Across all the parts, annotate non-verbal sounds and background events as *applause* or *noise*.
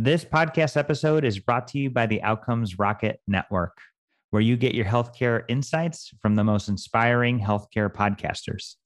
This podcast episode is brought to you by the Outcomes Rocket Network, where you get your healthcare insights from the most inspiring healthcare podcasters.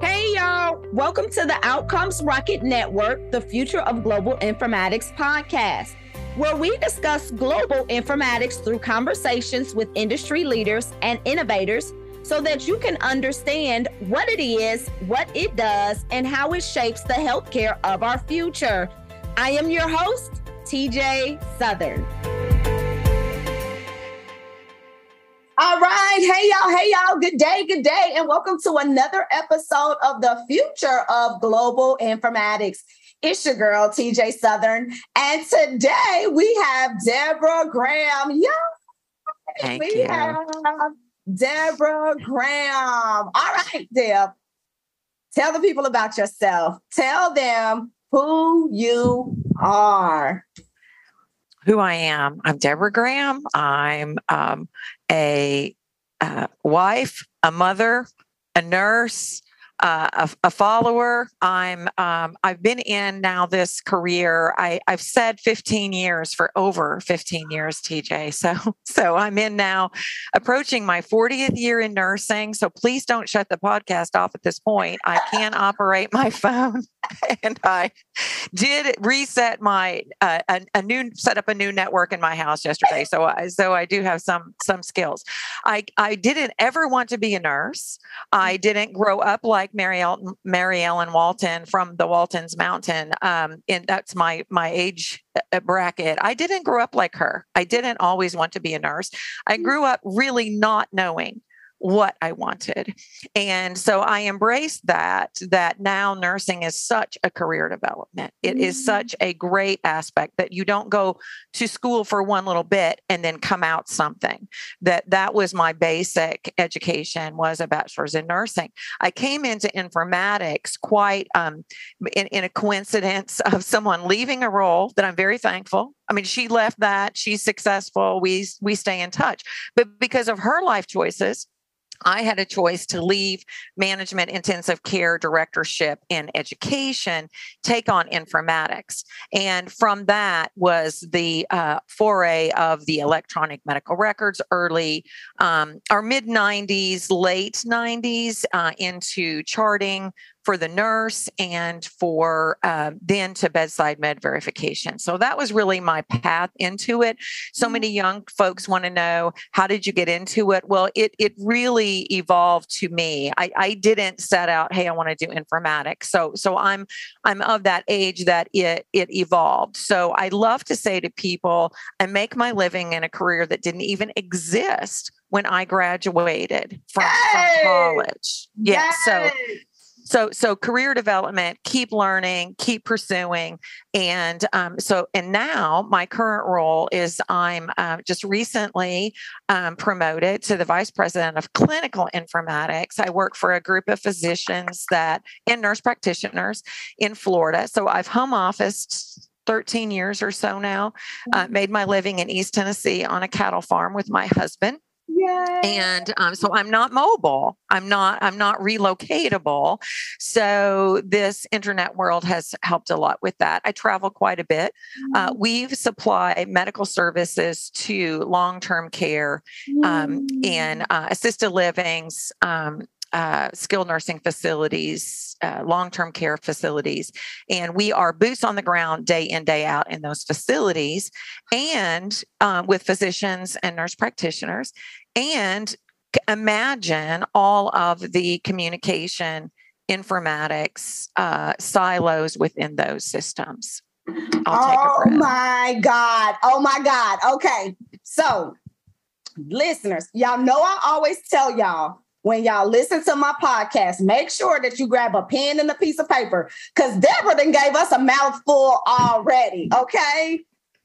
Hey, y'all. Welcome to the Outcomes Rocket Network, the Future of Global Informatics podcast, where we discuss global informatics through conversations with industry leaders and innovators so that you can understand what it is, what it does, and how it shapes the healthcare of our future. I am your host, TJ Southern. All right. Hey, y'all. Hey, y'all. Good day. Good day. And welcome to another episode of the future of global informatics. It's your girl, TJ Southern. And today we have Deborah Graham. Yeah. Thank we you. have Deborah Graham. All right, Deb. Tell the people about yourself. Tell them who you are. Who I am. I'm Deborah Graham. I'm um, a uh, wife, a mother, a nurse, uh, a, a follower. I'm. Um, I've been in now this career. I, I've said 15 years for over 15 years, TJ. So *laughs* so I'm in now, approaching my 40th year in nursing. So please don't shut the podcast off at this point. I can operate *laughs* my phone, *laughs* and I did reset my uh, a, a new set up a new network in my house yesterday. So I so I do have some some skills. I I didn't ever want to be a nurse. I didn't grow up like Mary Ellen, Mary Ellen Walton from the Waltons Mountain. Um, and that's my my age uh, bracket. I didn't grow up like her. I didn't always want to be a nurse. I grew up really not knowing what I wanted. And so I embraced that, that now nursing is such a career development. It is Mhm. such a great aspect that you don't go to school for one little bit and then come out something. That that was my basic education was a bachelor's in nursing. I came into informatics quite um, in, in a coincidence *laughs* of someone leaving a role that I'm very thankful. I mean, she left that. She's successful. We we stay in touch. But because of her life choices, I had a choice to leave management intensive care directorship in education, take on informatics. And from that was the uh, foray of the electronic medical records, early um, or mid 90s, late 90s uh, into charting for the nurse and for uh, then to bedside med verification. So that was really my path into it. So many young folks want to know how did you get into it? Well, it it really evolved to me. I, I didn't set out, hey, I want to do informatics. So so I'm I'm of that age that it it evolved. So I love to say to people, I make my living in a career that didn't even exist when I graduated from, from college. Yeah. Yay! so so so career development keep learning keep pursuing. And um, so and now my current role is i'm uh, just recently um, promoted to the vice president of clinical informatics. I work for a group of physicians that and nurse practitioners in florida. So i've home officed 13 years or so now. Uh, made my living in east tennessee on a cattle farm with my husband Yay! and um, so i'm not mobile i'm not i'm not relocatable so this internet world has helped a lot with that i travel quite a bit uh, we supply medical services to long-term care um, in uh, assisted livings um, uh, skilled nursing facilities, uh, long term care facilities. And we are boots on the ground day in, day out in those facilities and um, with physicians and nurse practitioners. And imagine all of the communication informatics uh, silos within those systems. I'll oh my God. Oh my God. Okay. So, listeners, y'all know I always tell y'all when y'all listen to my podcast, make sure that you grab a pen and a piece of paper because Deborah then gave us a mouthful already. Okay.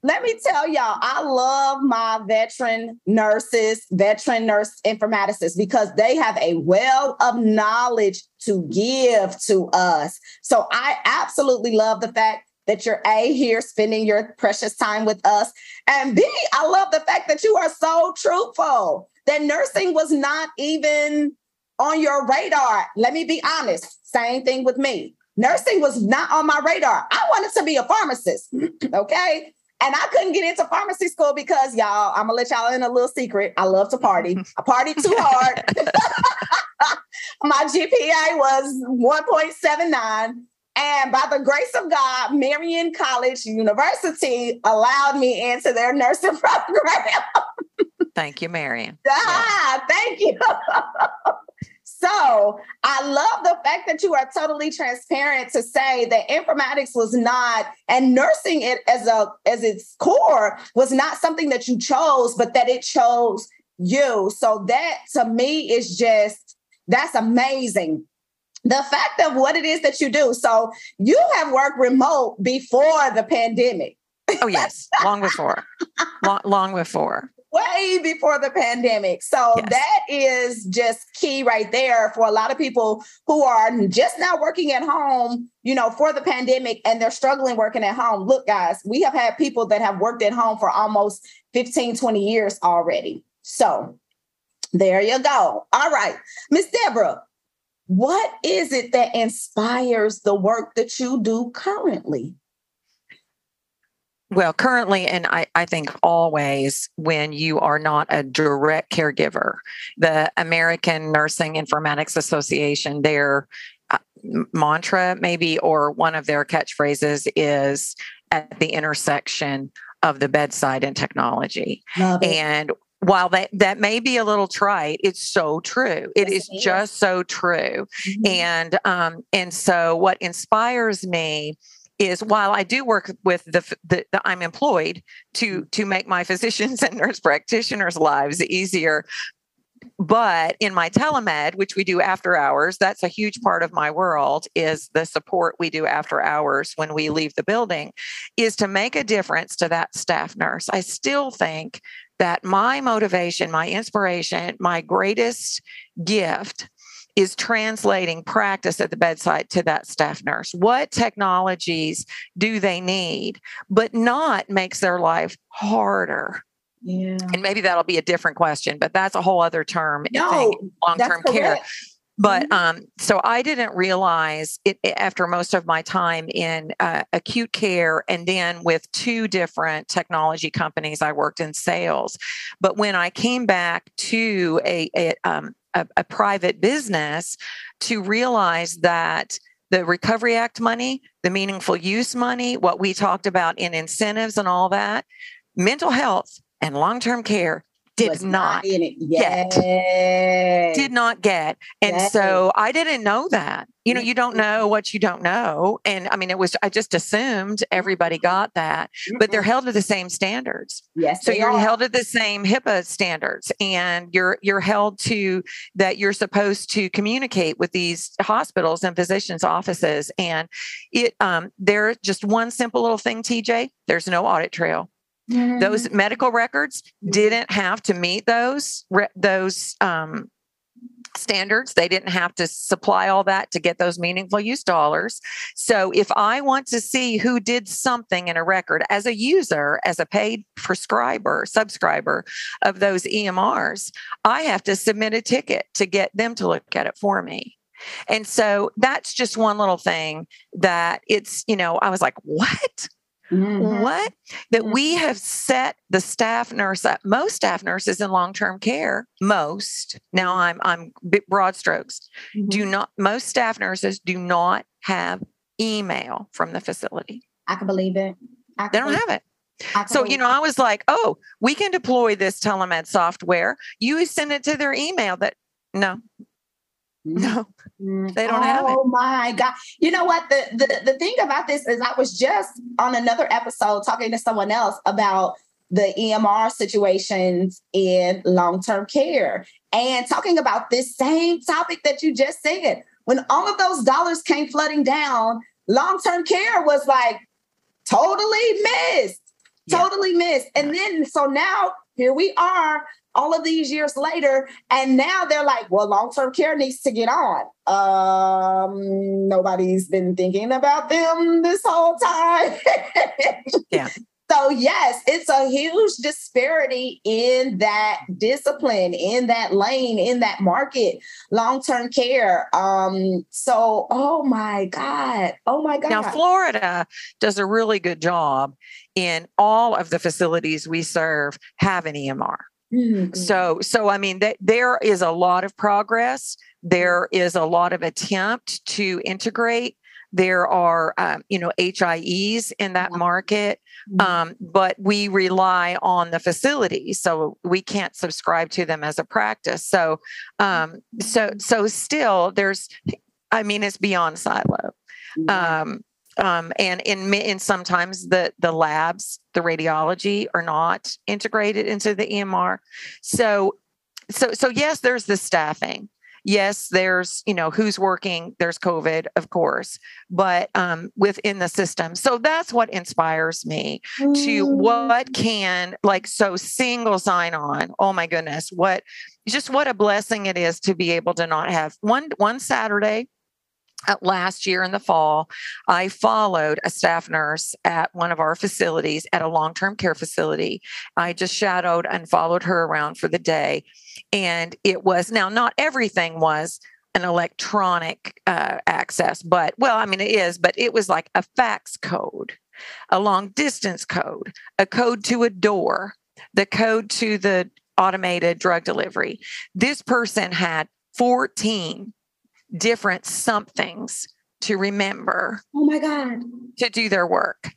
Let me tell y'all, I love my veteran nurses, veteran nurse informaticists, because they have a well of knowledge to give to us. So I absolutely love the fact that you're A, here spending your precious time with us. And B, I love the fact that you are so truthful that nursing was not even on your radar. Let me be honest. Same thing with me. nursing was not on my radar. I wanted to be a pharmacist. *clears throat* okay. And I couldn't get into pharmacy school because y'all, I'm gonna let y'all in a little secret. I love to party. I party too hard. *laughs* my GPA was 1.79. And by the grace of God, Marion College University allowed me into their nursing *laughs* program. Thank you, Marion. *laughs* Ah, thank you. so I love the fact that you are totally transparent to say that informatics was not and nursing it as a as its core was not something that you chose, but that it chose you. So that to me is just that's amazing the fact of what it is that you do. So you have worked remote before the pandemic. oh yes, long before, long, long before. Way before the pandemic. So yes. that is just key right there for a lot of people who are just now working at home, you know, for the pandemic and they're struggling working at home. Look, guys, we have had people that have worked at home for almost 15, 20 years already. So there you go. All right. Miss Deborah, what is it that inspires the work that you do currently? Well, currently, and I, I think always, when you are not a direct caregiver, the American Nursing Informatics Association, their uh, mantra, maybe, or one of their catchphrases is at the intersection of the bedside and technology. And while that that may be a little trite it's so true It yes, is it just is. so true mm-hmm. and um and so what inspires me is while I do work with the, the, the, I'm employed to mm-hmm. to make my physicians *laughs* and nurse practitioners' lives easier. But in my telemed, which we do after hours, that's a huge part of my world. Is the support we do after hours when we leave the building, is to make a difference to that staff nurse. I still think that my motivation, my inspiration, my greatest gift is translating practice at the bedside to that staff nurse. What technologies do they need, but not makes their life harder? Yeah. And maybe that'll be a different question, but that's a whole other term. No, long term care. But mm-hmm. um, so I didn't realize it after most of my time in uh, acute care and then with two different technology companies, I worked in sales. But when I came back to a, a, um, a, a private business to realize that the Recovery Act money, the meaningful use money, what we talked about in incentives and all that, mental health and long term care did not, not get. Did not get. And yes. so i didn't know that. You know you don't know what you don't know. And i mean it was i just assumed everybody mm-hmm. got that but they're held to the same standards. Yes so you're are. held to the same hipaa standards and you're you're held to that you're supposed to communicate with these hospitals and physicians offices. And it um there's just one simple little thing tj there's no audit trail Mm-hmm. Those medical records didn't have to meet those those um, standards. They didn't have to supply all that to get those meaningful use dollars. So if I want to see who did something in a record as a user, as a paid prescriber, subscriber of those EMRs, I have to submit a ticket to get them to look at it for me. And so that's just one little thing that it's, you know, I was like, what? Mm-hmm. What? That we mm-hmm. have set the staff nurse up. Most staff nurses in long-term care, most, now I'm I'm broad strokes, mm-hmm. do not most staff nurses do not have email from the facility. I can believe it. Can they don't have it. So, you know, I was like, oh, we can deploy this telemed software. You send it to their email that no, no, mm. they don't oh, have it. Oh my God. You know what? The, the the thing about this is I was just on another episode talking to someone else about the EMR situations in long-term care and talking about this same topic that you just said. When all of those dollars came flooding down, long-term care was like totally missed. Yeah. Totally missed. And then so now here we are all of these years later and now they're like well long-term care needs to get on um nobody's been thinking about them this whole time *laughs* yeah So, yes, it's a huge disparity in that discipline, in that lane, in that market, long term care. Um, so, oh my God. Oh my God. Now, Florida does a really good job in all of the facilities we serve have an EMR. Mm-hmm. So, so I mean, that there is a lot of progress. There is a lot of attempt to integrate. There are, um, you know, HIEs in that market, mm-hmm. um, but we rely on the facility, so we can't subscribe to them as a practice. So, um, so, so still, there's, I mean, it's beyond silo. Um, um, and in in sometimes the the labs, the radiology are not integrated into the EMR. So, so so yes, there's the staffing yes there's you know who's working there's covid of course but um, within the system so that's what inspires me mm. to what can like so single sign on oh my goodness what just what a blessing it is to be able to not have one one saturday last year in the fall, I followed a staff nurse at one of our facilities at a long term care facility. I just shadowed and followed her around for the day. And it was now, not everything was an electronic uh, access, but well, I mean, it is, but it was like a fax code, a long distance code, a code to a door, the code to the automated drug delivery. This person had 14 different somethings to remember. Oh my God. To do their work.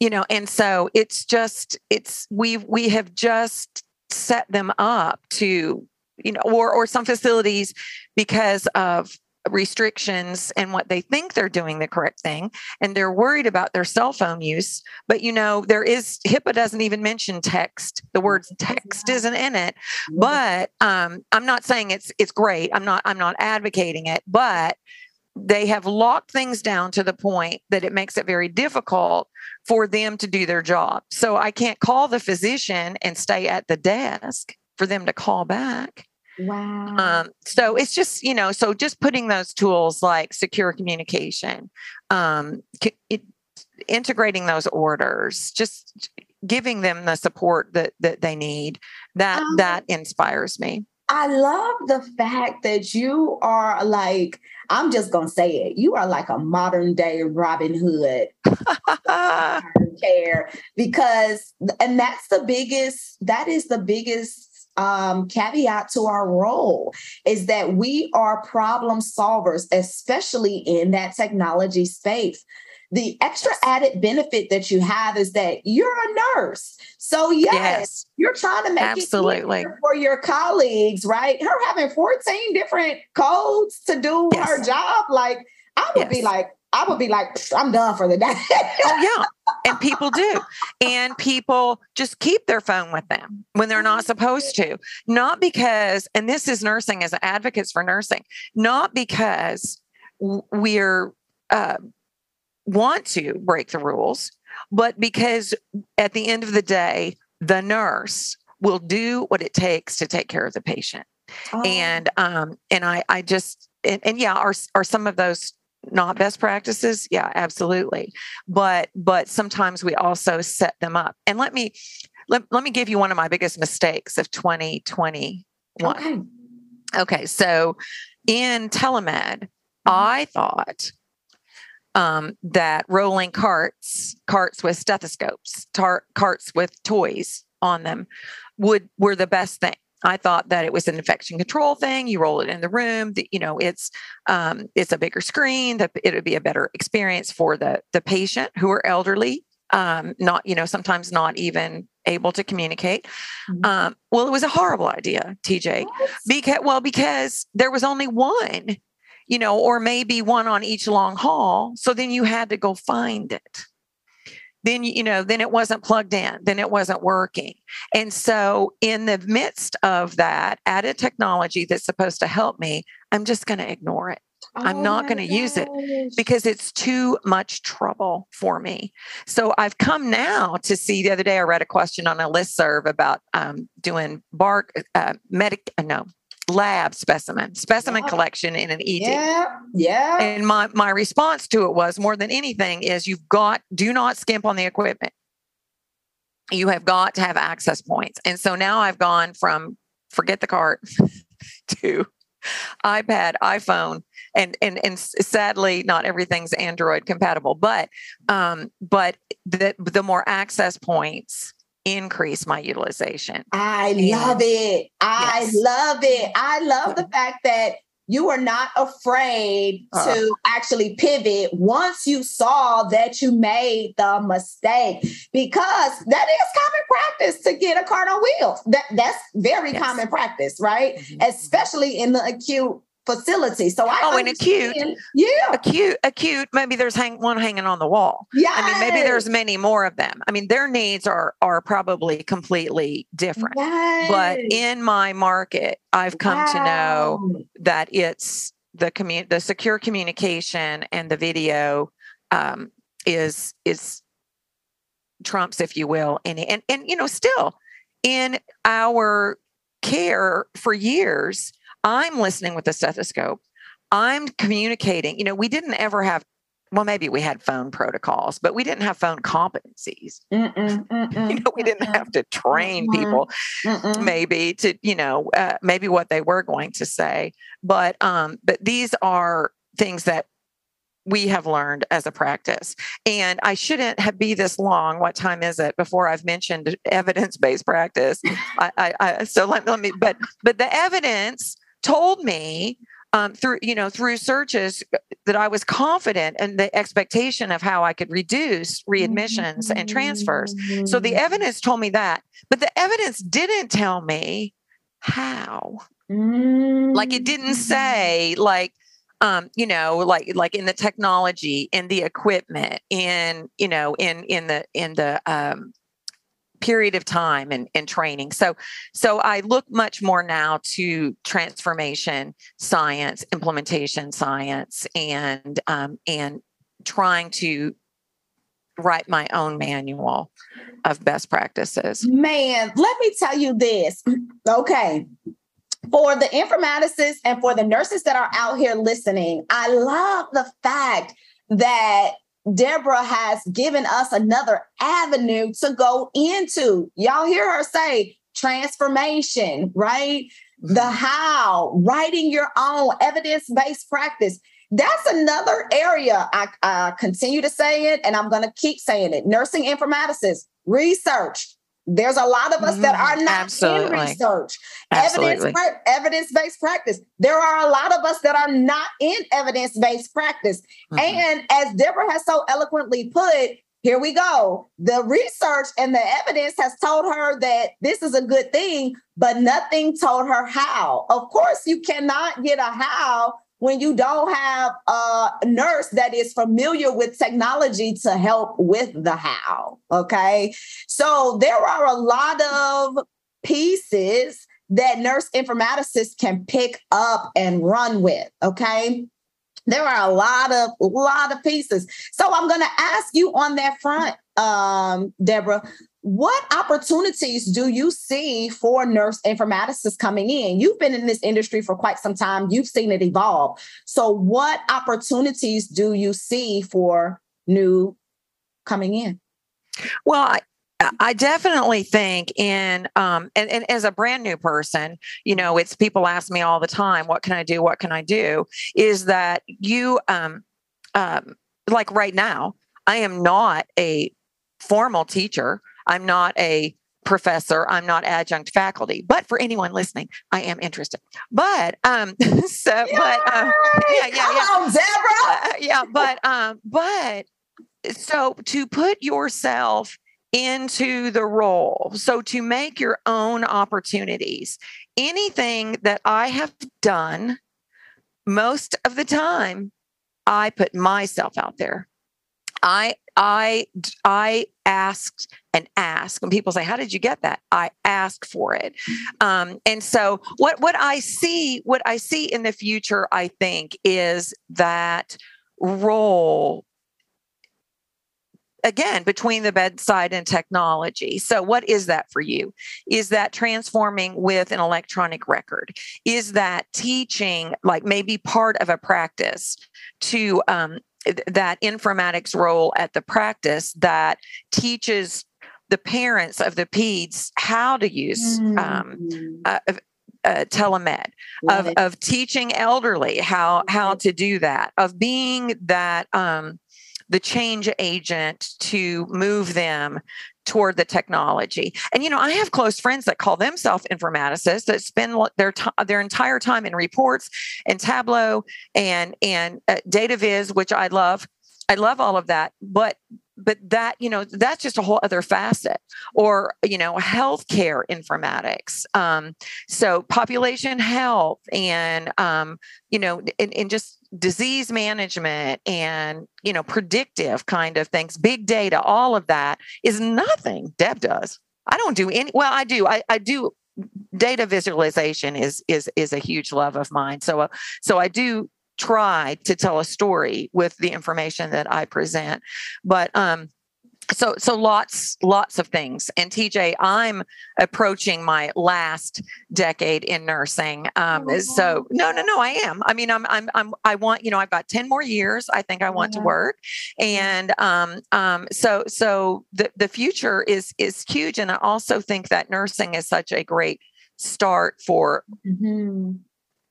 You know, and so it's just, it's, we we have just set them up to, you know, or, or some facilities because of restrictions and what they think they're doing the correct thing and they're worried about their cell phone use but you know there is HIPAA doesn't even mention text the word text isn't in it but um, I'm not saying it's it's great I'm not I'm not advocating it but they have locked things down to the point that it makes it very difficult for them to do their job. So I can't call the physician and stay at the desk for them to call back Wow. Um, so it's just, you know, so just putting those tools like secure communication, um, it, integrating those orders, just giving them the support that that they need, that um, that inspires me. I love the fact that you are like, I'm just gonna say it, you are like a modern day Robin Hood *laughs* care because and that's the biggest, that is the biggest um, caveat to our role is that we are problem solvers, especially in that technology space. The extra added benefit that you have is that you're a nurse. So, yes, yes. you're trying to make Absolutely. it for your colleagues, right? Her having 14 different codes to do yes. her job, like, I would yes. be like, I would be like, I'm done for the day. oh, yeah. And people do. And people just keep their phone with them when they're not supposed to. Not because, and this is nursing as advocates for nursing, not because we're, uh, want to break the rules, but because at the end of the day, the nurse will do what it takes to take care of the patient. Oh. And um, and I I just and, and yeah, are are some of those not best practices? Yeah absolutely. But but sometimes we also set them up. And let me let, let me give you one of my biggest mistakes of 2021 okay, okay so in telemed mm-hmm. i thought um, that rolling carts carts with stethoscopes tar- carts with toys on them would were the best thing I thought that it was an infection control thing. You roll it in the room. The, you know, it's um, it's a bigger screen. That it would be a better experience for the the patient who are elderly, um, not you know sometimes not even able to communicate. Mm-hmm. Um, well, it was a horrible idea, TJ, because well because there was only one, you know, or maybe one on each long haul. So then you had to go find it then you know then it wasn't plugged in then it wasn't working. And so in the midst of that added technology that's supposed to help me i'm just going to ignore it. Oh i'm not going to use it because it's too much trouble for me. So i've come now to see the other day i read a question on a list serve about um, doing bark uh, medic uh, no lab specimen, specimen yeah. collection in an ED. Yeah. Yeah. And my my response to it was more than anything is you've got do not skimp on the equipment. you have got to have access points. And so now I've gone from forget the cart *laughs* to iPad, iPhone, and and and sadly, not everything's Android compatible. But um, but the the more access points increase my utilization. I love it. I yes. love it. I love the fact that you were not afraid uh, to actually pivot once you saw that you made the mistake because that is common practice to get a cart on wheels that that's very yes. common practice right mm-hmm. especially in the acute facility. So I oh, and acute, yeah, acute, acute. Maybe there's hang, one hanging on the wall. Yeah, I mean, maybe there's many more of them. I mean, their needs are are probably completely different. Yes. But in my market, I've come wow. to know that it's the commun the secure communication and the video um, is is trumps, if you will, and and and you know, still in our care for years I'm listening with the stethoscope. I'm communicating. You know, we didn't ever have, well, maybe we had phone protocols, but we didn't have phone competencies. Mm-mm, *laughs* mm-mm, you know, we didn't have to train people, maybe to, you know, uh, maybe what they were going to say. But, um, but these are things that we have learned as a practice. And I shouldn't have be this long. What time is it before I've mentioned evidence-based practice? I, I, I so let, let me, but but the evidence told me um, through you know through searches uh, that I was confident in the expectation of how I could reduce readmissions and transfers. So the mm. evidence told me that, but the evidence didn't tell me how. Like it didn't mm. say like um, you know, like like in the technology, in the equipment, in you know, in in the in the um, period of time and, and training. So, so I look much more now to transformation science, implementation science, and um, and trying to write my own manual of best practices. Man, let me tell you this. Okay. For the informaticists and for the nurses that are out here listening, I love the fact that Deborah has given us another avenue to go into. Y'all hear her say transformation, right? The mm-hmm. how, writing your own evidence based practice. That's another area I, I, continue to say it, and I'm going to keep saying it. Nursing informaticists, research, there's a lot of us mm-hmm. that are not Absolutely. in research, evidence evidence based practice. There are a lot of us that are not in evidence based practice. Mm-hmm. And as Deborah has so eloquently put, here we go. The research and the evidence has told her that this is a good thing, but nothing told her how. Of course, you cannot get a how when you don't have a nurse that is familiar with technology to help with the how. Okay. So there are a lot of pieces that nurse informaticists can pick up and run with. Okay. There are a lot of lot of pieces. So I'm going to ask you on that front, um, Deborah, what opportunities do you see for nurse informaticists coming in? You've been in this industry for quite some time, you've seen it evolve. So, what opportunities do you see for new coming in? Well, I, I definitely think in um and, and as a brand new person, you know, it's people ask me all the time, what can I do? What can I do? Is that you um um like right now, I am not a formal teacher. I'm not a professor i'm not adjunct faculty but for anyone listening i am interested but um *laughs* so Yay! but um, yeah yeah yeah on. Uh, yeah but um but so to put yourself into the role so to make your own opportunities anything that i have done most of the time i put myself out there I I I asked and asked, and people say, "How did you get that?" I asked for it, um, and so what what I see what I see in the future, I think, is that role again between the bedside and technology. So what is that for you? Is that transforming with an electronic record? Is that teaching like maybe part of a practice to um, that informatics role at the practice that teaches the parents of the peds how to use um, Mm. uh, uh, telemed Love of, it. of teaching elderly how how to do that of being that um, the change agent to move them toward the technology. And you know i have close friends that call themselves informaticists that spend their time their entire time in reports and tableau and and uh, data viz which i love. I love all of that but but that you know that's just a whole other facet or you know healthcare informatics um, so population health and um, you know and, and just disease management and you know predictive kind of things big data all of that is nothing deb does. I don't do any well i do i, I do data visualization is is is a huge love of mine so uh, so i do try to tell a story with the information that i present. But um so so lots lots of things. And tj i'm approaching my last decade in nursing. Um Oh, so no no no i am. I mean i'm i'm, I'm i want you know i've got 10 more years i think i want Yeah. to work. And um um so so the the future is is huge. And i also think that nursing is such a great start for Mhm.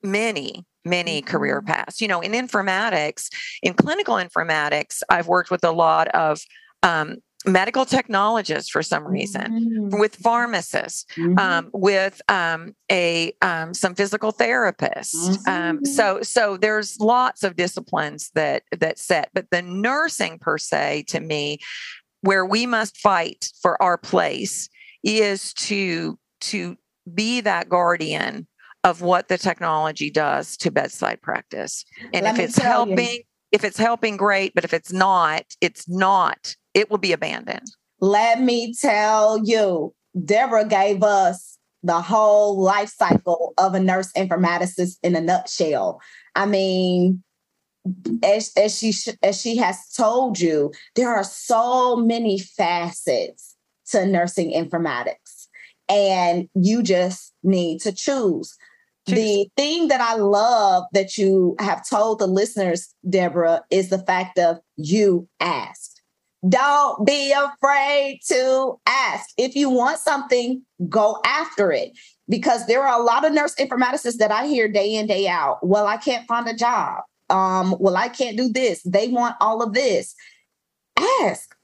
many many career Mhm. paths you know in informatics in clinical informatics i've worked with a lot of um, medical technologists for some reason Mhm. with pharmacists Mhm. um, with um, a um, some physical therapists um, Mhm. so so there's lots of disciplines that that set but the nursing per se to me where we must fight for our place is to to be that guardian of what the technology does to bedside practice and Let if it's tell you. helping if it's helping great but if it's not it's not it will be abandoned Let me tell you, Deborah gave us the whole life cycle of a nurse informaticist in a nutshell. I mean, as, as she as she has told you, there are so many facets to nursing informatics, and you just need to choose. The thing that I love that you have told the listeners, Deborah, is the fact of you asked. Don't be afraid to ask. If you want something, go after it. Because there are a lot of nurse informaticists that I hear day in, day out. Well, I can't find a job. Um, well, I can't do this. They want all of this. Ask.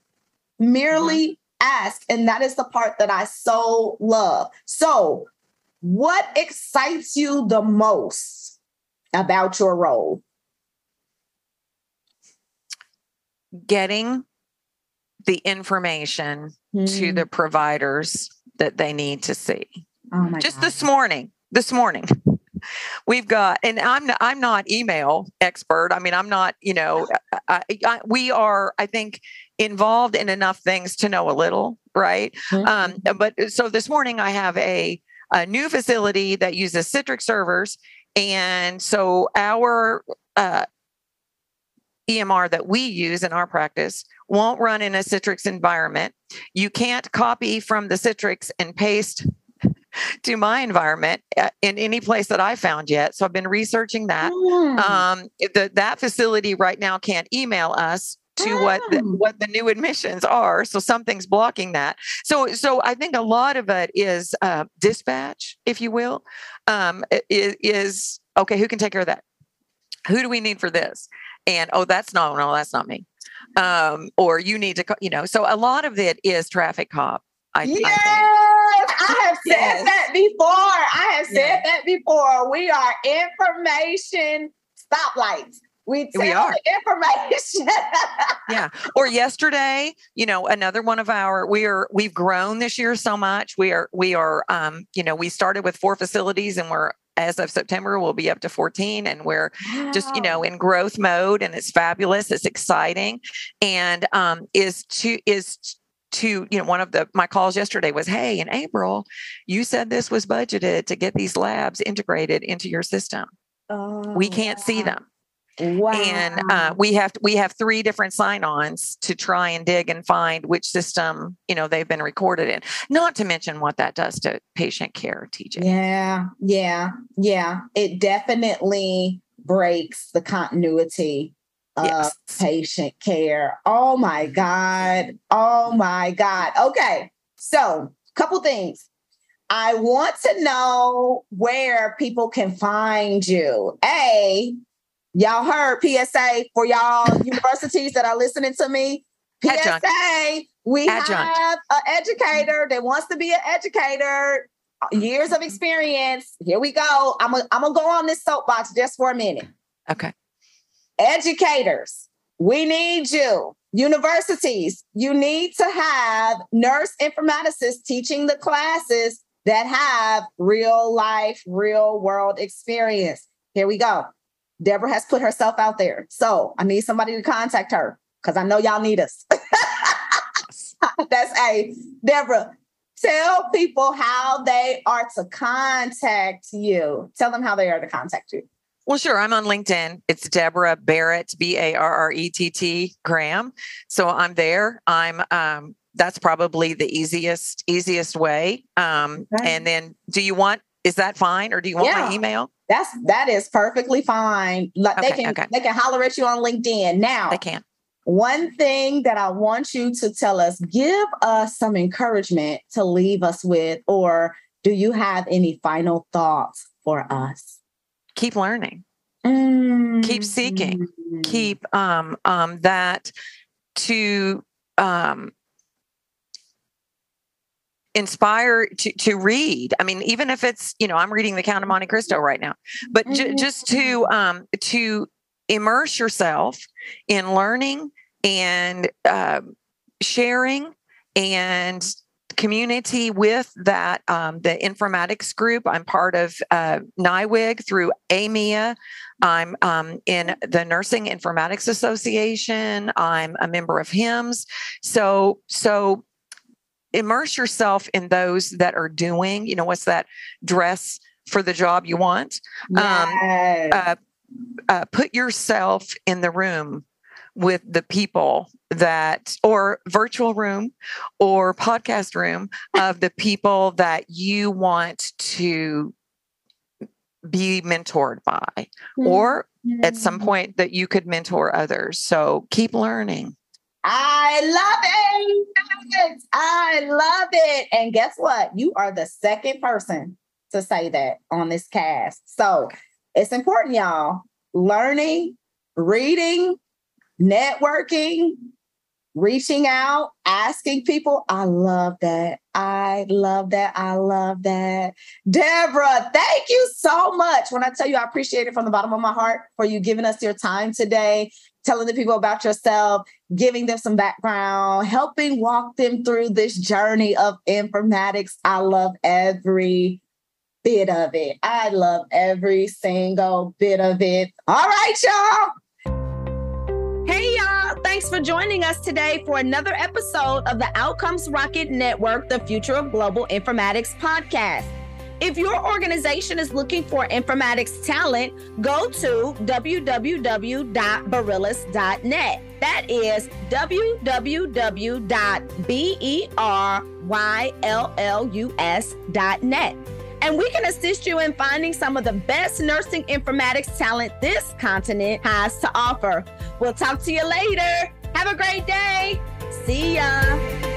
Merely ask. And that is the part that I so love. So, what excites you the most about your role? getting the information to Hmm. the providers that they need to see oh my just God. this morning this morning *laughs* we've got and i'm not, i'm not email expert i mean i'm not you know I, I, we are i think involved in enough things to know a little right um, Mhm. but so this morning i have a, a new facility that uses citrix servers. And so our uh, emr that we use in our practice won't run in a citrix environment. You can't copy from the citrix and paste *laughs* to my environment uh, in any place that i found yet. So i've been researching that. Mm. um, the, that facility right now can't email us to what the, Mm. what the new admissions are so something's blocking that so so i think a lot of it is uh, dispatch if you will um, i- i- is okay who can take care of that who do we need for this and oh that's not no that's not me um, or you need to you know so a lot of it is traffic cop i, yes, I think I have said Yes. that before. I have said Yes. that before. We are information stoplights. We We are. information. *laughs* yeah. Or yesterday you know another one of our we are we've grown this year so much. We are we are um you know we started with four facilities and we're as of september we'll be up to 14 and we're just you know in growth mode and it's fabulous. It's exciting. And um is to is to you know one of the my calls yesterday was hey in april you said this was budgeted to get these labs integrated into your system. We Oh, can't see them Wow. and uh, we have we have three different sign-ons to try and dig and find which system you know they've been recorded in not to mention what that does to patient care tj Yeah, yeah, yeah. It definitely breaks the continuity of yes patient care. Oh my God. Oh my God. Okay. So, couple things. I want to know where people can find you. A, y'all heard PSA for y'all universities that are listening to me. PSA, Adjunct. we Adjunct. have an educator that wants to be an educator, years of experience. Here we go. I'm going to go on this soapbox just for a minute. Okay. Educators, we need you. Universities, you need to have nurse informaticists teaching the classes that have real life, real world experience. Here we go. Deborah has put herself out there. So I need somebody to contact her because I know y'all need us. *laughs* That's a Deborah. Tell people how they are to contact you. Tell them how they are to contact you. Well, sure. I'm on LinkedIn. It's Deborah Barrett, B A R R E T T Graham. So I'm there. I'm um, that's probably the easiest easiest way. Um, right. And then, do you want? Is that fine, or do you want yeah. my email? That's that is perfectly fine. Like okay, they can okay. they can holler at you on LinkedIn now. They can. One thing that I want you to tell us, give us some encouragement to leave us with, or do you have any final thoughts for us? Keep learning. Mm-hmm. Keep seeking. Keep um um that to um inspire to, to read. I mean even if it's you know i'm reading the count of monte cristo right now but mm-hmm. just to um to immerse yourself in learning and uh, sharing and community with that um, the informatics group. I'm part of uh, NIWIG through amia i'm um, in the nursing informatics association. I'm a member of HIMSS so so immerse yourself in those that are doing, you know, what's that dress for the job you want? Um, yes. Um, uh, uh, put yourself in the room with the people that, or virtual room or podcast room of the people that you want to be mentored by, mm-hmm. or at some point that you could mentor others. So keep learning. I love it. I love it. And guess what? You are the second person to say that on this cast. So it's important, y'all. Learning, reading, networking, reaching out, asking people. I love that. I love that. I love that. Deborah, thank you so much. When I tell you I appreciate it from the bottom of my heart for you giving us your time today telling the people about yourself, giving them some background, helping walk them through this journey of informatics. I love every bit of it. I love every single bit of it. All right, y'all. Hey, y'all. Thanks for joining us today for another episode of the Outcomes Rocket Network, the Future of Global Informatics podcast. If your organization is looking for informatics talent, go to www.beryllus.net. That is www.beryllus.net. And we can assist you in finding some of the best nursing informatics talent this continent has to offer. We'll talk to you later. Have a great day. See ya.